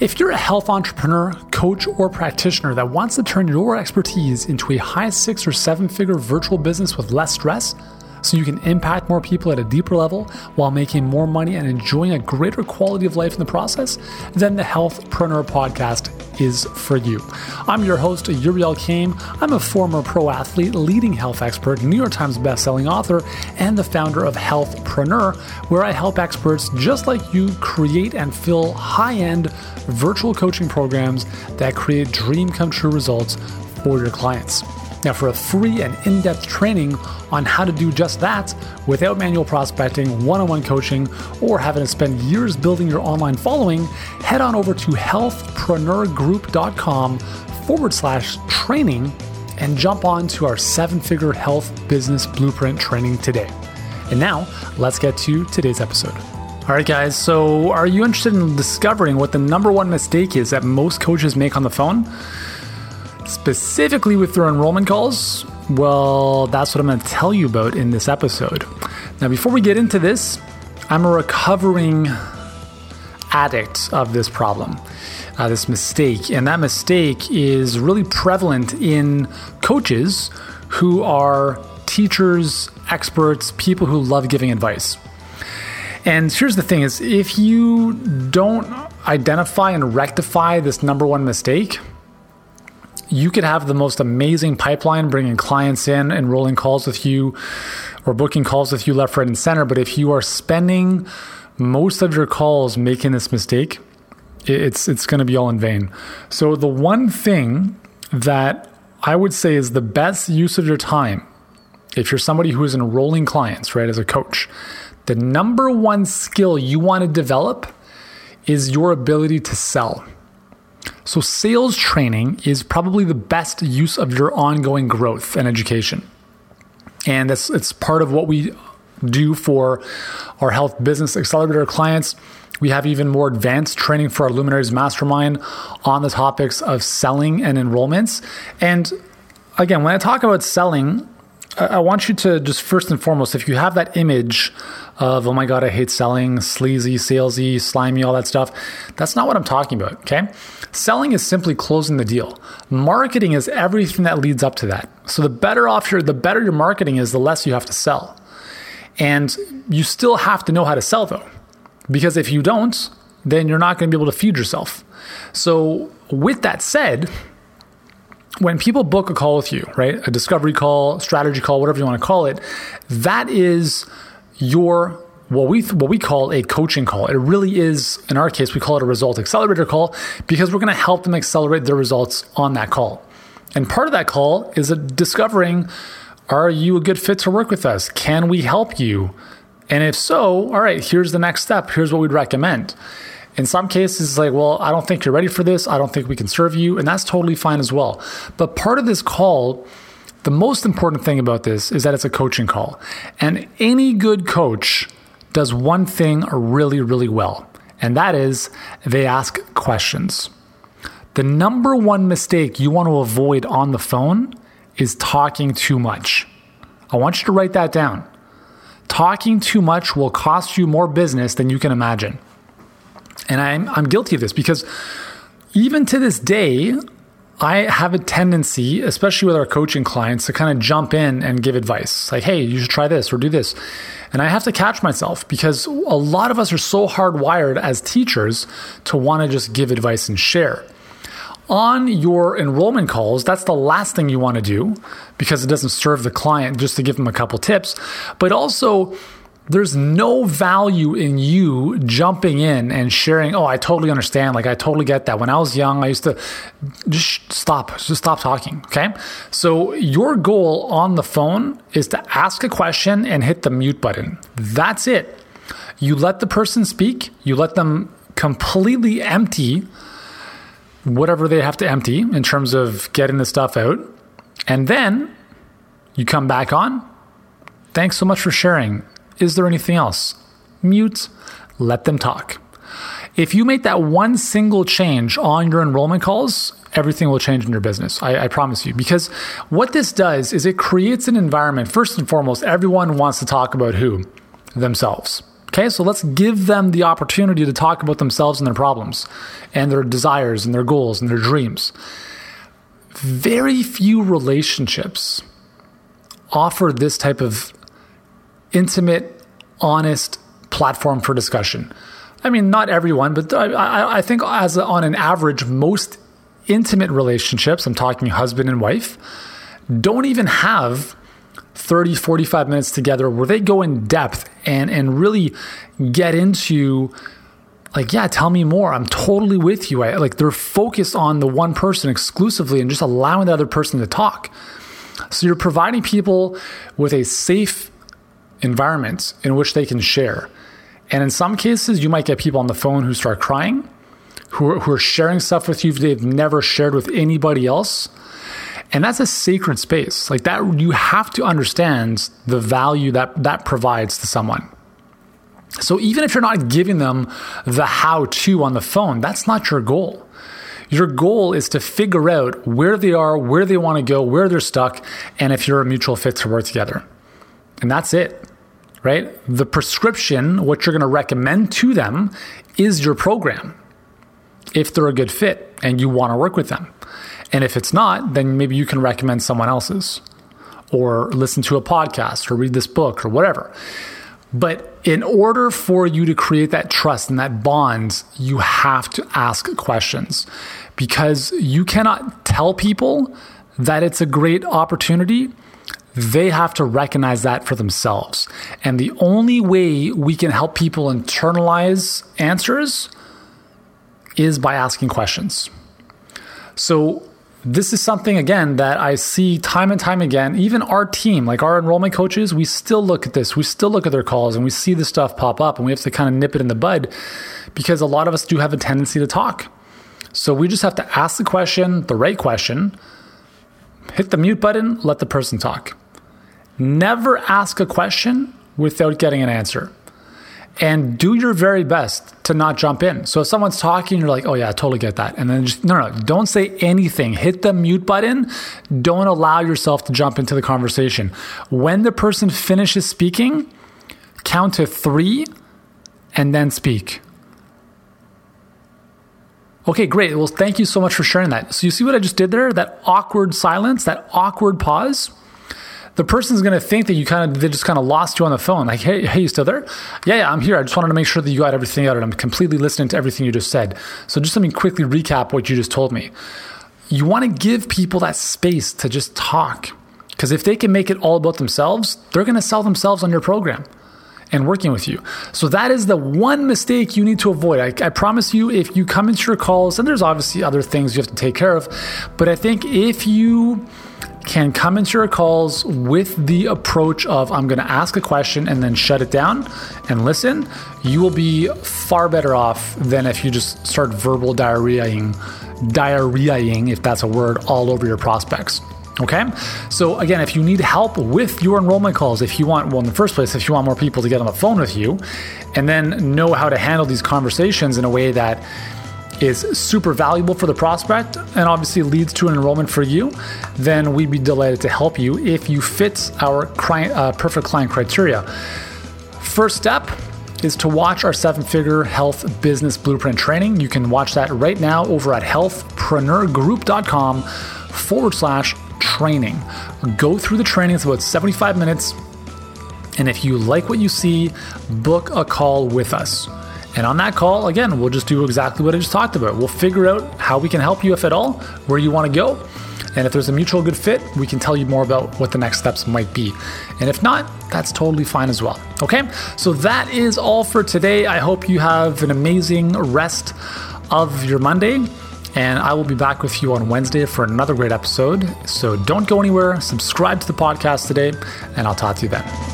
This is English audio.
If you're a health entrepreneur, coach, or practitioner that wants to turn your expertise into a high six or seven figure virtual business with less stress, so you can impact more people at a deeper level while making more money and enjoying a greater quality of life in the process, then the Healthpreneur podcast is for you. I'm your host, Yuri Elkaim. I'm a former pro athlete, leading health expert, New York Times bestselling author, and the founder of Healthpreneur, where I help experts just like you create and fill high end virtual coaching programs that create dream come true results for your clients. Now, for a free and in depth training on how to do just that without manual prospecting, one on one coaching, or having to spend years building your online following, head on over to healthpreneurgroup.com forward slash training and jump on to our seven figure health business blueprint training today. And now, let's get to today's episode. All right, guys, so are you interested in discovering what the number one mistake is that most coaches make on the phone? Specifically with their enrollment calls, well, that's what I'm going to tell you about in this episode. Now, before we get into this, I'm a recovering addict of this problem, uh, this mistake. And that mistake is really prevalent in coaches who are teachers, experts, people who love giving advice. And here's the thing is if you don't identify and rectify this number one mistake, you could have the most amazing pipeline bringing clients in, and rolling calls with you, or booking calls with you left, right, and center. But if you are spending most of your calls making this mistake, it's it's going to be all in vain. So the one thing that I would say is the best use of your time, if you're somebody who is enrolling clients, right, as a coach, the number one skill you want to develop is your ability to sell. So, sales training is probably the best use of your ongoing growth and education. And it's, it's part of what we do for our health business accelerator clients. We have even more advanced training for our Luminaries Mastermind on the topics of selling and enrollments. And again, when I talk about selling, I want you to just first and foremost, if you have that image of, oh my God, I hate selling, sleazy, salesy, slimy, all that stuff, that's not what I'm talking about, okay? Selling is simply closing the deal. Marketing is everything that leads up to that. So the better off your, the better your marketing is, the less you have to sell. And you still have to know how to sell though, because if you don't, then you're not going to be able to feed yourself. So with that said, when people book a call with you, right? A discovery call, strategy call, whatever you want to call it, that is your what we what we call a coaching call. It really is in our case we call it a result accelerator call because we're going to help them accelerate their results on that call. And part of that call is discovering are you a good fit to work with us? Can we help you? And if so, all right, here's the next step. Here's what we'd recommend. In some cases, it's like, well, I don't think you're ready for this. I don't think we can serve you. And that's totally fine as well. But part of this call, the most important thing about this is that it's a coaching call. And any good coach does one thing really, really well, and that is they ask questions. The number one mistake you want to avoid on the phone is talking too much. I want you to write that down. Talking too much will cost you more business than you can imagine. And I'm, I'm guilty of this because even to this day, I have a tendency, especially with our coaching clients, to kind of jump in and give advice like, hey, you should try this or do this. And I have to catch myself because a lot of us are so hardwired as teachers to want to just give advice and share. On your enrollment calls, that's the last thing you want to do because it doesn't serve the client just to give them a couple tips. But also, there's no value in you jumping in and sharing oh i totally understand. Like i totally get that. When i was young i used to just stop just stop talking. Okay? So your goal on the phone is to ask a question and hit the mute button. That's it. You let the person speak. You let them completely empty whatever they have to empty in terms of getting the stuff out. And then you come back on. Thanks so much for sharing is there anything else? Mute, let them talk. If you make that one single change on your enrollment calls, everything will change in your business. I, I, promise you. Because what this does is it creates an environment. First and foremost, everyone wants to talk about who? Themselves. Okay, so let's give them the opportunity to talk about themselves and their problems and their desires and their goals and their dreams. Very few relationships offer this type of intimate, honest platform for discussion. I mean, not everyone, but I, I think as a, on an average, most intimate relationships, I'm talking husband and wife, don't even have 30, 45 minutes together where they go in depth and, and really get into like, yeah, tell me more. I'm totally with you. I, like they're focused on the one person exclusively and just allowing the other person to talk. So you're providing people with a safe environment in which they can share. And in some cases, you might get people on the phone who start crying, who are, who are sharing stuff with you they've never shared with anybody else. And that's a sacred space. Like that, you have to understand the value that that provides to someone. So even if you're not giving them the how to on the phone, that's not your goal. Your goal is to figure out where they are, where they want to go, where they're stuck, and if you're a mutual fit to work together. And that's it, right? The prescription, what you're going to recommend to them, is your program if they're a good fit and you want to work with them. And if it's not, then maybe you can recommend someone else's or listen to a podcast or read this book or whatever. But in order for you to create that trust and that bond, you have to ask questions because you cannot tell people that it's a great opportunity. They have to recognize that for themselves. And the only way we can help people internalize answers is by asking questions. So, this is something again that I see time and time again. Even our team, like our enrollment coaches, we still look at this. We still look at their calls and we see this stuff pop up and we have to kind of nip it in the bud because a lot of us do have a tendency to talk. So we just have to ask the question, the right question, hit the mute button, let the person talk. Never ask a question without getting an answer and do your very best to not jump in. So if someone's talking, you're like, oh yeah, I totally get that. And then just, no, no, don't say anything. Hit the mute button. Don't allow yourself to jump into the conversation. When the person finishes speaking, count to three and then speak. Okay, great. Well, thank you so much for sharing that. So you see what I just did there? That awkward silence, that awkward pause the person's going to think that you kind of they just kind of lost you on the phone. Like, hey, hey, you still there? Yeah, yeah, I'm here. I just wanted to make sure that you got everything out, and I'm completely listening to everything you just said. So just let me quickly recap what you just told me. You want to give people that space to just talk, because if they can make it all about themselves, they're going to sell themselves on your program and working with you. So that is the one mistake you need to avoid. I, I, promise you, if you come into your calls, and there's obviously other things you have to take care of, but I think if you can come into your calls with the approach of I'm going to ask a question and then shut it down and listen, you will be far better off than if you just start verbal diarrheaing, diarrheaing, if that's a word, all over your prospects. Okay. So, again, if you need help with your enrollment calls, if you want, well, in the first place, if you want more people to get on the phone with you and then know how to handle these conversations in a way that is super valuable for the prospect and obviously leads to an enrollment for you, then we'd be delighted to help you if you fit our uh, perfect client criteria. First step is to watch our seven figure health business blueprint training. You can watch that right now over at healthpreneurgroup.com forward slash training. Go through the training, it's about 75 minutes. And if you like what you see, book a call with us. And on that call, again, we'll just do exactly what I just talked about. We'll figure out how we can help you, if at all, where you want to go. And if there's a mutual good fit, we can tell you more about what the next steps might be. And if not, that's totally fine as well. Okay? So that is all for today. I hope you have an amazing rest of your Monday. And I will be back with you on Wednesday for another great episode. So don't go anywhere. Subscribe to the podcast today, and I'll talk to you then.